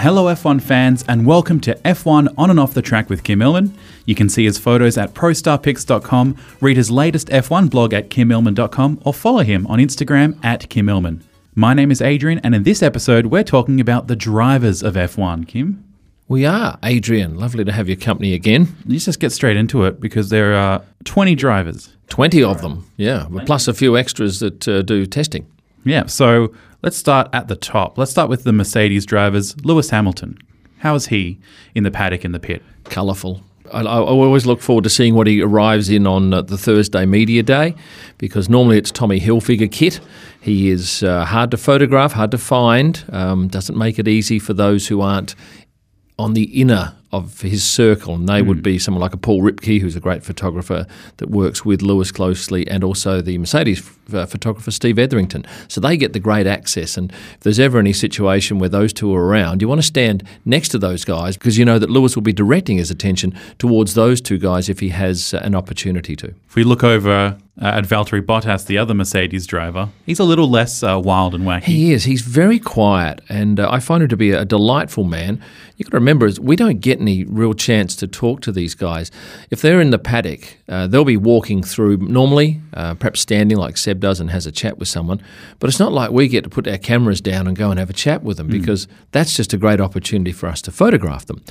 Hello, F1 fans, and welcome to F1 On and Off the Track with Kym Illman. You can see his photos at prostarpics.com, read his latest F1 blog at kymillman.com, or follow him on Instagram at Kym Illman. My name is Adrian, and in this episode, we're talking about the drivers of F1. Kym? We are, Adrian. Lovely to have your company again. Let's just get straight into it because there are 20 drivers. 20 of them, yeah, plus a few extras that uh, do testing. Yeah, so let's start at the top. Let's start with the Mercedes drivers. Lewis Hamilton. How is he in the paddock in the pit? Colourful. I, I always look forward to seeing what he arrives in on uh, the Thursday media day because normally it's Tommy Hilfiger kit. He is uh, hard to photograph, hard to find, um, doesn't make it easy for those who aren't on the inner of his circle, and they mm. would hmm. be someone like a Paul Ripke, who's a great photographer that works with Lewis closely, and also the Mercedes uh, photographer Steve Etherington. So they get the great access. And if there's ever any situation where those two are around, you want to stand next to those guys because you know that Lewis will be directing his attention towards those two guys if he has uh, an opportunity to. If we look over uh, at Valtteri Bottas, the other Mercedes driver, he's a little less uh, wild and wacky. He is. He's very quiet, and uh, I find him to be a delightful man. You've got to remember, we don't get any real chance to talk to these guys. If they're in the paddock, uh, they'll be walking through normally, uh, perhaps standing like Seb does and has a chat with someone. But it's not like we get to put our cameras down and go and have a chat with them mm. because that's just a great opportunity for us to photograph them.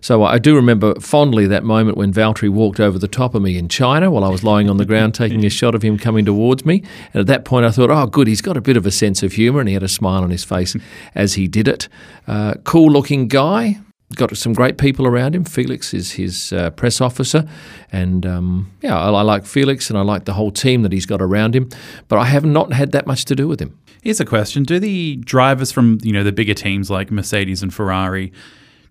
So I do remember fondly that moment when Valtteri walked over the top of me in China while I was lying on the ground taking a shot of him coming towards me. And at that point, I thought, oh, good, he's got a bit of a sense of humour and he had a smile on his face as he did it. Uh, cool looking guy got some great people around him. Felix is his uh, press officer, and um, yeah, I, I, like Felix and I like the whole team that he's got around him. But I have not had that much to do with him. Here's a question: Do the drivers from you know the bigger teams like Mercedes and Ferrari,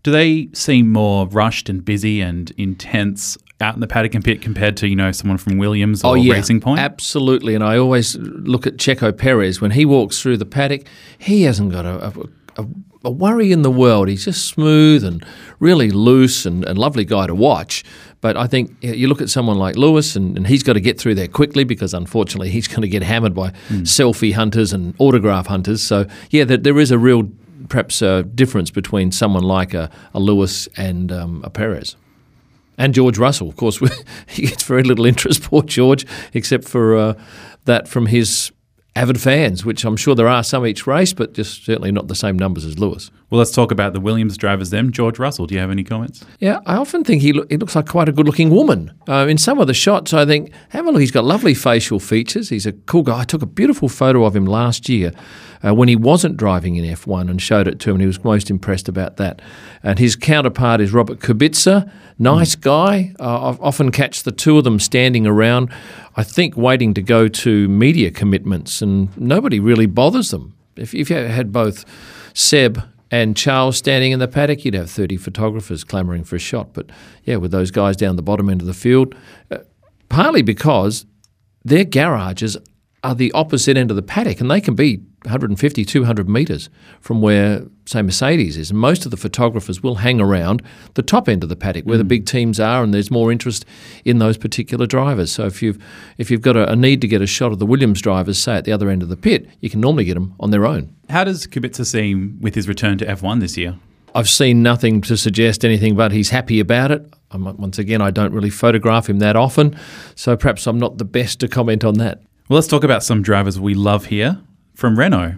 do they seem more rushed and busy and intense out in the paddock and pit compared to you know someone from Williams or oh, yeah, Racing Point? Absolutely, and I always look at Checo Perez when he walks through the paddock. He hasn't got a, a, a a worry in the world. He's just smooth and really loose and, and lovely guy to watch. But I think you look at someone like Lewis, and, and he's got to get through there quickly because unfortunately he's going to get hammered by mm. selfie hunters and autograph hunters. So, yeah, there, there is a real perhaps a difference between someone like a, a Lewis and um, a Perez. And George Russell, of course, he gets very little interest, poor George, except for uh, that from his avid fans, which I'm sure there are some each race, but just certainly not the same numbers as Lewis. Well, let's talk about the Williams drivers then. George Russell, do you have any comments? Yeah, I often think he, lo- he looks like quite a good looking woman. Uh, in some of the shots, I think, have a look, he's got lovely facial features. He's a cool guy. I took a beautiful photo of him last year uh, when he wasn't driving in F1 and showed it to him, and he was most impressed about that. And his counterpart is Robert Kubica, nice mm. guy. Uh, I often catch the two of them standing around, I think, waiting to go to media commitments, and nobody really bothers them. If, if you had both Seb and Charles standing in the paddock, you'd have 30 photographers clamouring for a shot. But yeah, with those guys down the bottom end of the field, uh, partly because their garages are the opposite end of the paddock, and they can be 150, 200 metres from where, say, Mercedes is. And most of the photographers will hang around the top end of the paddock where mm. the big teams are, and there's more interest in those particular drivers. So if you've if you've got a, a, need to get a shot of the Williams drivers, say at the other end of the pit, you can normally get them on their own. How does Kubica seem with his return to F1 this year? I've seen nothing to suggest anything, but he's happy about it. I'm, once again, I don't really photograph him that often, so perhaps I'm not the best to comment on that. Well, let's talk about some drivers we love here from Renault.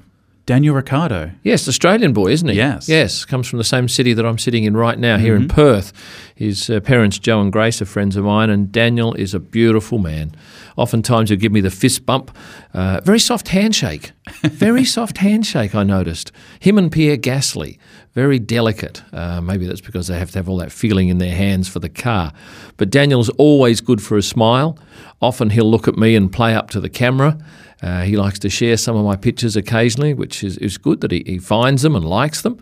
Daniel Ricciardo. Yes, Australian boy, isn't he? Yes. Yes, comes from the same city that I'm sitting in right now, here mm-hmm. in Perth. His uh, parents, Joe and Grace, are friends of mine, and Daniel is a beautiful man. Oftentimes he'll give me the fist bump. Uh, very soft handshake. Very soft handshake, I noticed. Him and Pierre Gasly, very delicate. Uh, maybe that's because they have to have all that feeling in their hands for the car. But Daniel's always good for a smile. Often he'll look at me and play up to the camera. Uh, he likes to share some of my pictures occasionally, which is, is good that he, he finds them and likes them.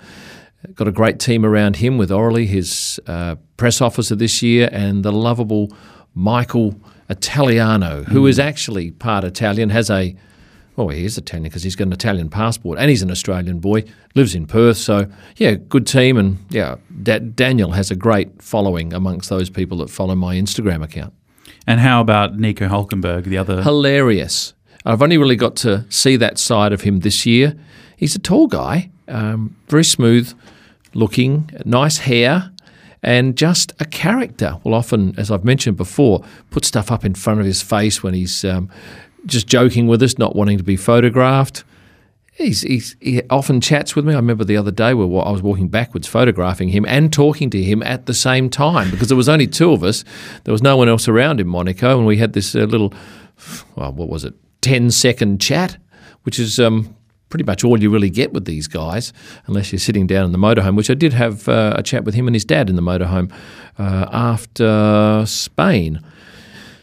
Got a great team around him with Orly, his uh, press officer this year, and the lovable Michael Italiano, who mm. is actually part Italian, has a well, he is Italian because he's got an Italian passport and he's an Australian boy, lives in Perth. So, yeah, good team. And yeah, da- Daniel has a great following amongst those people that follow my Instagram account. And how about Nico Hulkenberg, the other? Hilarious. I've only really got to see that side of him this year. He's a tall guy, um, very smooth, looking, nice hair, and just a character. Will often, as I've mentioned before, put stuff up in front of his face when he's um, just joking with us, not wanting to be photographed. He's, he's, he often chats with me. I remember the other day where I was walking backwards, photographing him and talking to him at the same time because there was only two of us. There was no one else around in Monaco, and we had this uh, little, well, what was it, 10 second chat, which is um, pretty much all you really get with these guys, unless you're sitting down in the motorhome, which I did have uh, a chat with him and his dad in the motorhome uh, after Spain.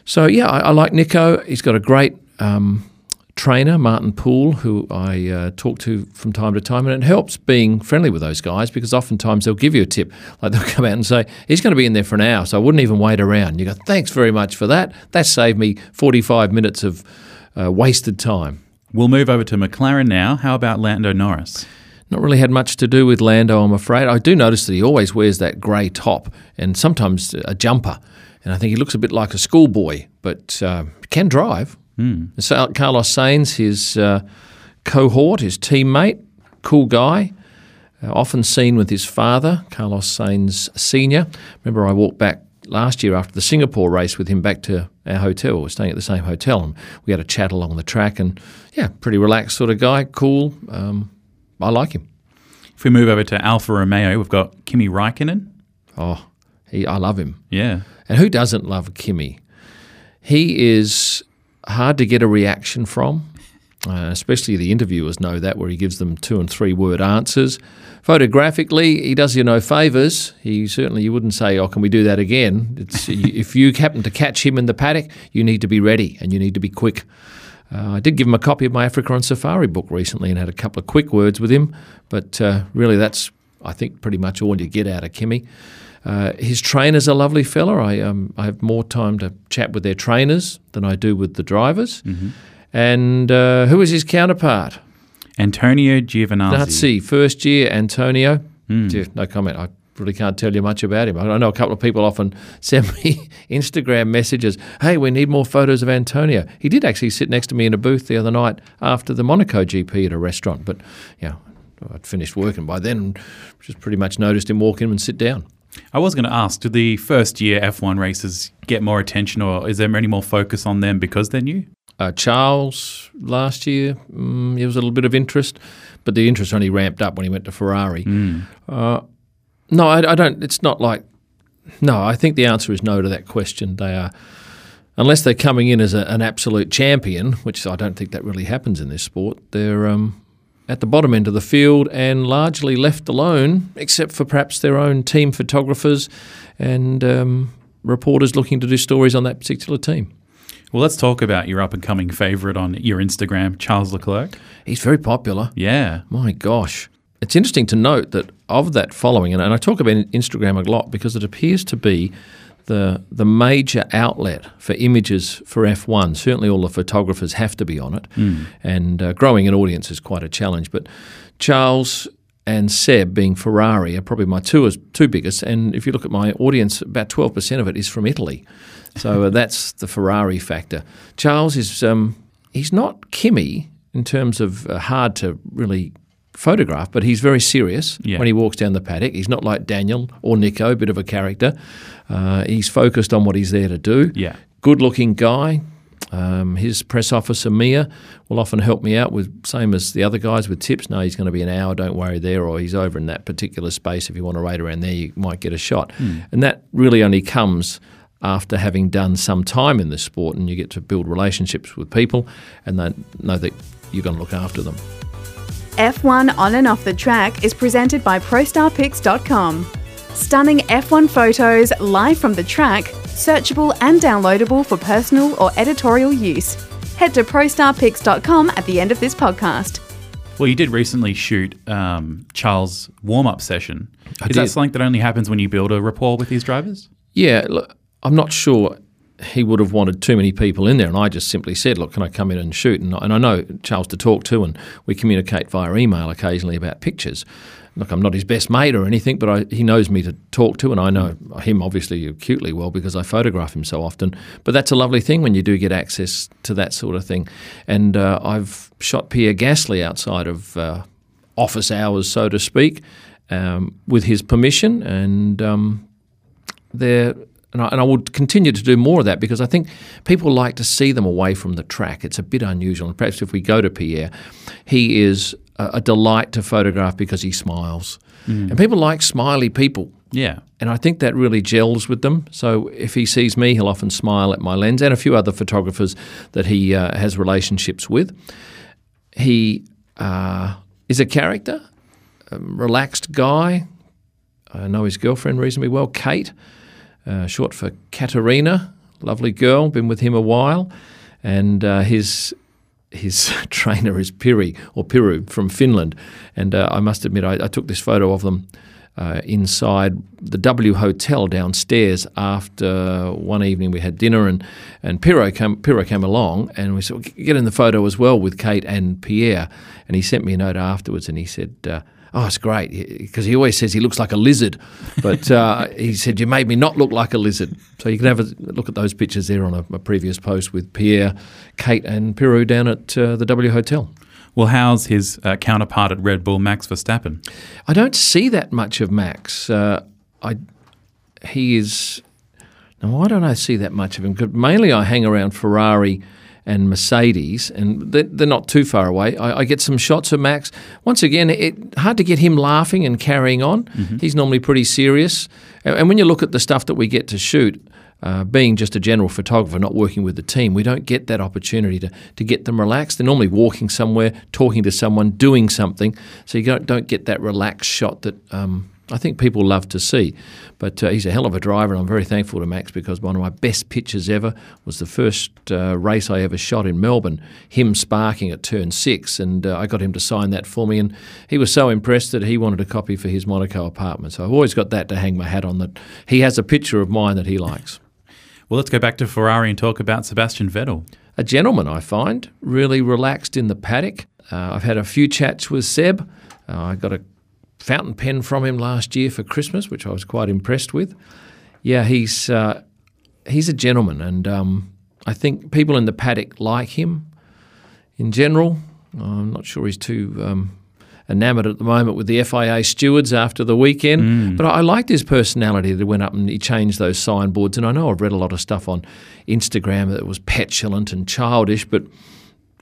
So, yeah, I, I, like Nico. He's got a great um, trainer, Martin Poole, who I uh, talk to from time to time, and it helps being friendly with those guys because oftentimes they'll give you a tip. Like they'll come out and say, he's going to be in there for an hour, so I wouldn't even wait around. You go, thanks very much for that. That saved me 45 minutes of uh, wasted time. We'll move over to McLaren now. How about Lando Norris? Not really had much to do with Lando, I'm afraid. I do notice that he always wears that grey top and sometimes a jumper. And I think he looks a bit like a schoolboy, but uh, can drive. Mm. So Carlos Sainz, his uh, cohort, his teammate, cool guy, uh, often seen with his father, Carlos Sainz Sr. Remember, I walked back last year after the Singapore race with him back to our hotel. We were staying at the same hotel, and we had a chat along the track. And yeah, pretty relaxed sort of guy, cool. Um, I like him. If we move over to Alfa Romeo, we've got Kimi Raikkonen. Oh, he, I love him. Yeah. And who doesn't love Kimi? He is hard to get a reaction from. Uh, especially the interviewers know that, where he gives them two and three word answers. Photographically, he does you no favours. He certainly you wouldn't say, "Oh, can we do that again?" if you happen to catch him in the paddock, you need to be ready and you need to be quick. Uh, I did give him a copy of my Africa on Safari book recently and had a couple of quick words with him, but uh, really that's I think pretty much all you get out of Kimi. Uh, his trainer's a lovely fella. I um, I have more time to chat with their trainers than I do with the drivers. Mm-hmm. And uh, who is his counterpart? Antonio Giovinazzi. see. first year, Antonio. Mm. No comment. I really can't tell you much about him. I know a couple of people often send me Instagram messages. Hey, we need more photos of Antonio. He did actually sit next to me in a booth the other night after the Monaco GP at a restaurant, but yeah, I'd finished working by then. Just pretty much noticed him walk in and sit down. I was going to ask, do the first year F1 races get more attention or is there any more focus on them because they're new? Uh, Charles last year, mm, there was a little bit of interest, but the interest only ramped up when he went to Ferrari. Mm. Uh, no, I, I, don't. It's not like. No, I think the answer is no to that question. They are, unless they're coming in as a, an absolute champion, which I don't think that really happens in this sport. They're um, at the bottom end of the field and largely left alone, except for perhaps their own team photographers and um, reporters looking to do stories on that particular team. Well, let's talk about your up and coming favourite on your Instagram, Charles Leclerc. He's very popular. Yeah. My gosh. It's interesting to note that of that following, and I talk about Instagram a lot because it appears to be the the major outlet for images for F1. Certainly, all the photographers have to be on it, mm. and uh, growing an audience is quite a challenge. But Charles and Seb, being Ferrari, are probably my two two biggest. And if you look at my audience, about twelve percent of it is from Italy. So uh, that's the Ferrari factor. Charles is um, he's not Kimi in terms of uh, hard to really photograph, but he's very serious yeah. when he walks down the paddock. He's not like Daniel or Nico, a bit of a character. Uh, he's focused on what he's there to do. Yeah. Good looking guy. Um, his press officer Mia will often help me out with same as the other guys with tips. No, he's going to be an hour. Don't worry there, or he's over in that particular space. If you want to rate around there, you might get a shot. Mm. And that really only comes after having done some time in the sport and you get to build relationships with people and they know that you're going to look after them. F1 on and off the track is presented by ProStarPics.com. Stunning F1 photos live from the track, searchable and downloadable for personal or editorial use. Head to ProStarPics.com at the end of this podcast. Well, you did recently shoot um, Charles' warm up session. I is did. that something that only happens when you build a rapport with these drivers? Yeah, look, I'm not sure he would have wanted too many people in there. And I just simply said, look, can I come in and shoot? And, and I know Charles to talk to, and we communicate via email occasionally about pictures. Look, I'm not his best mate or anything, but I, he knows me to talk to, and I know him obviously acutely well because I photograph him so often. But that's a lovely thing when you do get access to that sort of thing. And uh, I've shot Pierre Gasly outside of uh, office hours, so to speak, um, with his permission, and um, they're and I, and I would continue to do more of that because I think people like to see them away from the track. It's a bit unusual. And perhaps if we go to Pierre, he is a, a delight to photograph because he smiles. And people like smiley people. Yeah. And I think that really gels with them. So if he sees me, he'll often smile at my lens and a few other photographers that he uh, has relationships with. He uh, is a character, a relaxed guy. I know his girlfriend reasonably well, Kate, uh, short for Katerina, lovely girl, been with him a while. And uh, his his trainer is Piri or Piru from Finland. And uh, I must admit, I, I, took this photo of them uh, inside the W Hotel downstairs after one evening we had dinner, and and Piro came Piro came along, and we said get in the photo as well with Kate and Pierre, and he sent me a note afterwards, and he said. Oh, it's great because he always says he looks like a lizard, but uh, he said you made me not look like a lizard. So you can have a look at those pictures there on a, a previous post with Pierre, Kate, and Piru down at uh, the W Hotel. Well, how's his uh, counterpart at Red Bull, Max Verstappen? I don't see that much of Max. Uh, I he is. Now, why don't I see that much of him? Because mainly I hang around Ferrari and Mercedes, and they're, not too far away. I, get some shots of Max. Once again, it hard to get him laughing and carrying on. Mm-hmm. He's normally pretty serious. And, and when you look at the stuff that we get to shoot, uh, being just a general photographer, not working with the team, we don't get that opportunity to, to get them relaxed. They're normally walking somewhere, talking to someone, doing something. So you don't, don't get that relaxed shot that um, I think people love to see. But uh, he's a hell of a driver, and I'm very thankful to Max because one of my best pictures ever was the first uh, race I ever shot in Melbourne, him sparking at turn six, and uh, I got him to sign that for me. And he was so impressed that he wanted a copy for his Monaco apartment. So I've always got that to hang my hat on that he has a picture of mine that he likes. Well, let's go back to Ferrari and talk about Sebastian Vettel. A gentleman, I find, really relaxed in the paddock. Uh, I've had a few chats with Seb. Uh, I got a fountain pen from him last year for Christmas, which I was quite impressed with. Yeah, he's uh, he's a gentleman, and um, I think people in the paddock like him. In general, I'm not sure he's too um, enamoured at the moment with the FIA stewards after the weekend. Mm. But I, I, liked his personality that went up and he changed those signboards. And I know I've read a lot of stuff on Instagram that was petulant and childish, but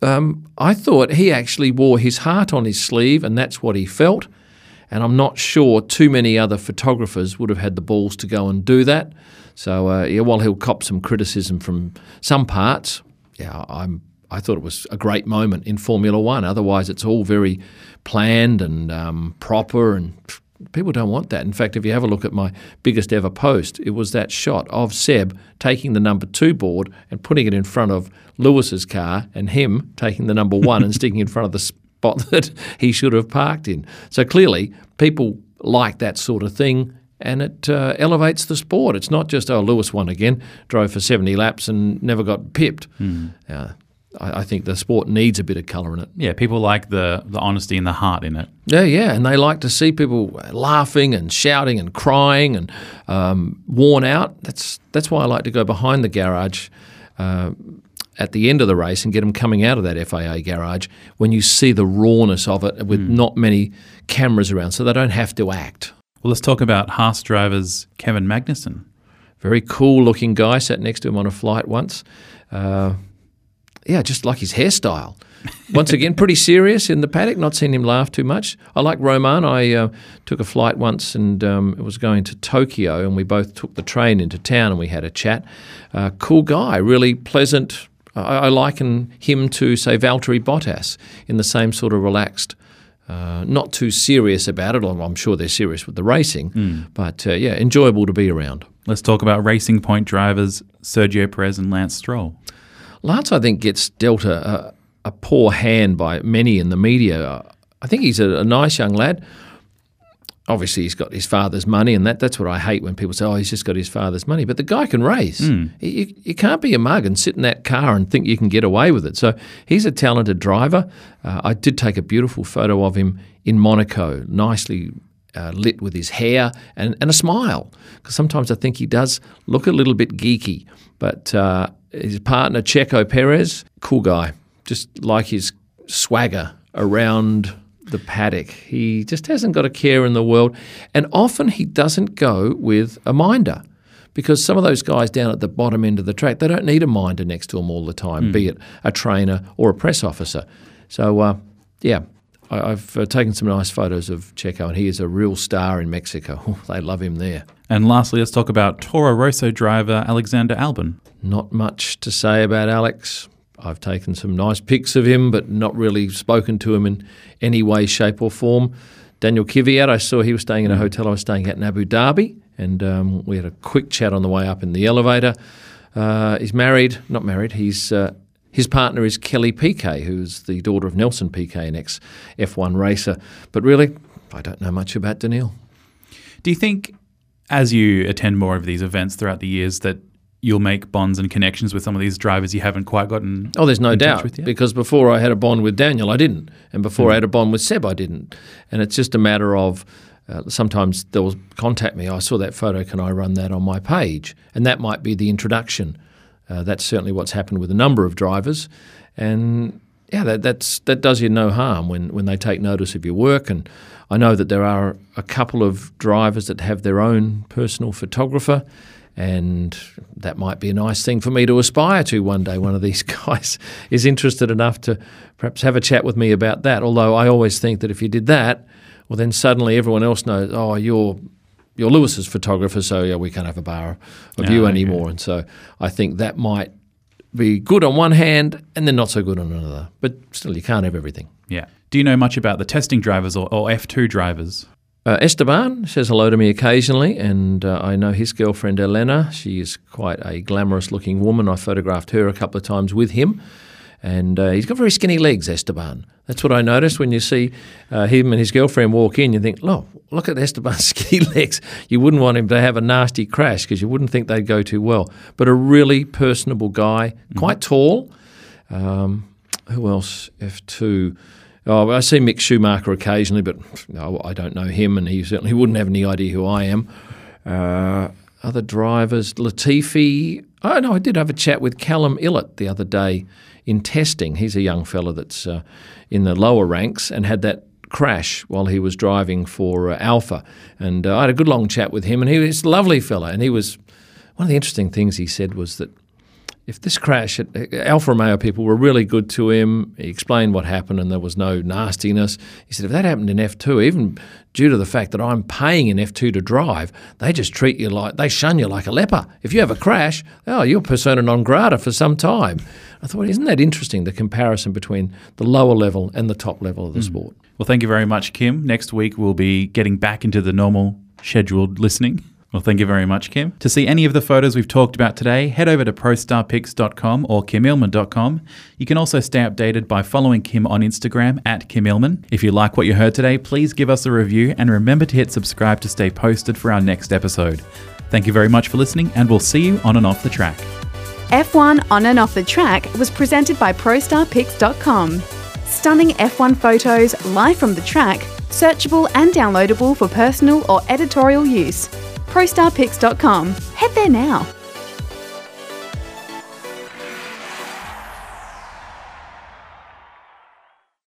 um, I thought he actually wore his heart on his sleeve and that's what he felt. And I'm not sure too many other photographers would have had the balls to go and do that. So, uh, yeah, while he'll cop some criticism from some parts, yeah, I'm I thought it was a great moment in Formula One. Otherwise, it's all very planned and um, proper, and people don't want that. In fact, if you have a look at my biggest ever post, it was that shot of Seb taking the number two board and putting it in front of Lewis's car, and him taking the number one and sticking it in front of the spot that he should have parked in. So clearly, people like that sort of thing and it uh, elevates the sport. It's not just, oh, Lewis won again, drove for 70 laps and never got pipped. Mm. Uh, I, I, think the sport needs a bit of colour in it. Yeah, people like the, the honesty and the heart in it. Yeah, yeah, and they like to see people laughing and shouting and crying and um, worn out. That's that's why I like to go behind the garage. Uh, at the end of the race and get them coming out of that FIA garage when you see the rawness of it with mm. not many cameras around, so they don't have to act. Well, let's talk about Haas drivers Kevin Magnussen. Very cool looking guy, sat next to him on a flight once. Uh, yeah, just like his hairstyle. Once again, pretty serious in the paddock. Not seen him laugh too much. I like Romain. I uh, took a flight once and um, it was going to Tokyo, and we both took the train into town and we had a chat. Uh, cool guy, really pleasant. I, I, liken him to, say, Valtteri Bottas in the same sort of relaxed. Uh, not too serious about it. I'm sure they're serious with the racing, mm. but uh, yeah, enjoyable to be around. Let's talk about Racing Point drivers Sergio Perez and Lance Stroll. Lance, I think, gets dealt a, a, poor hand by many in the media. I think he's a, a, nice young lad. Obviously, he's got his father's money, and that, that's what I hate when people say, oh, he's just got his father's money. But the guy can race. Mm. You, you, can't be a mug and sit in that car and think you can get away with it. So he's a talented driver. Uh, I did take a beautiful photo of him in Monaco, nicely uh, lit with his hair and, and a smile. Because sometimes I think he does look a little bit geeky. But uh, his partner, Checo Perez, cool guy. Just like his swagger around the paddock. He just hasn't got a care in the world. And often he doesn't go with a minder because some of those guys down at the bottom end of the track, they don't need a minder next to them all the time, be it a trainer or a press officer. So, uh, yeah, I, I've uh, taken some nice photos of Checo, and he is a real star in Mexico. Oh, they love him there. And lastly, let's talk about Toro Rosso driver Alexander Albon. Not much to say about Alex. I've taken some nice pics of him, but not really spoken to him in any way, shape, or form. Daniel Kvyat, I saw he was staying in a hotel I was staying at in Abu Dhabi, and um, we had a quick chat on the way up in the elevator. Uh, he's married, not married. He's uh, his partner is Kelly Piquet, who's the daughter of Nelson Piquet, an ex F1 racer. But really, I don't know much about Daniil. Do you think, as you attend more of these events throughout the years, that you'll make bonds and connections with some of these drivers you haven't quite gotten? Oh, there's no doubt because before I had a bond with Daniel, I didn't, and before I had a bond with Seb, I didn't, and it's just a matter of. Uh, sometimes they'll contact me. I saw that photo. Can I run that on my page? And that might be the introduction. Uh, that's certainly what's happened with a number of drivers, and yeah, that that's that does you no harm when when they take notice of your work. And I know that there are a couple of drivers that have their own personal photographer, and that might be a nice thing for me to aspire to one day. One of these guys is interested enough to perhaps have a chat with me about that. Although I always think that if you did that, well, then suddenly everyone else knows, oh, you're you're Lewis's photographer, so yeah, we can't have a bar of you Ah, okay. anymore. And so I think that might be good on one hand and then not so good on another. But still, you can't have everything. Yeah. Do you know much about the testing drivers or, or F2 drivers? Uh, Esteban says hello to me occasionally, and uh, I know his girlfriend Elena. She is quite a glamorous looking woman. I photographed her a couple of times with him. And uh, he's got very skinny legs, Esteban. That's what I noticed when you see uh, him and his girlfriend walk in. You think, oh, look at Esteban's skinny legs. You wouldn't want him to have a nasty crash because you wouldn't think they'd go too well. But a really personable guy, quite tall. Um, who else? F2. Oh, I see Mick Schumacher occasionally, but no, I don't know him, and he certainly wouldn't have any idea who I am. Uh, other drivers, Latifi. Oh no, I did have a chat with Callum Ilott the other day in testing. He's a young fella that's uh, in the lower ranks and had that crash while he was driving for uh, Alfa, and uh, I had a good long chat with him, and he was a lovely fella, and he was one of the interesting things he said was that if this crash, uh, Alfa Romeo people were really good to him. He explained what happened and there was no nastiness. He said, if that happened in F2, even due to the fact that I'm paying in F2 to drive, they just treat you like, they shun you like a leper. If you have a crash, oh, you're persona non grata for some time. I thought, isn't that interesting, the comparison between the lower level and the top level of the hmm. sport? Well, thank you very much, Kym. Next week, we'll be getting back into the normal scheduled listening. Well, thank you very much, Kym. To see any of the photos we've talked about today, head over to prostarpics.com or kymillman.com. You can also stay updated by following Kym on Instagram at kimilman. If you like what you heard today, please give us a review and remember to hit subscribe to stay posted for our next episode. Thank you very much for listening, and we'll see you on and off the track. F1 On and Off the Track was presented by ProStarPics.com. Stunning F1 photos live from the track, searchable and downloadable for personal or editorial use. ProStarPics.com. Head there now.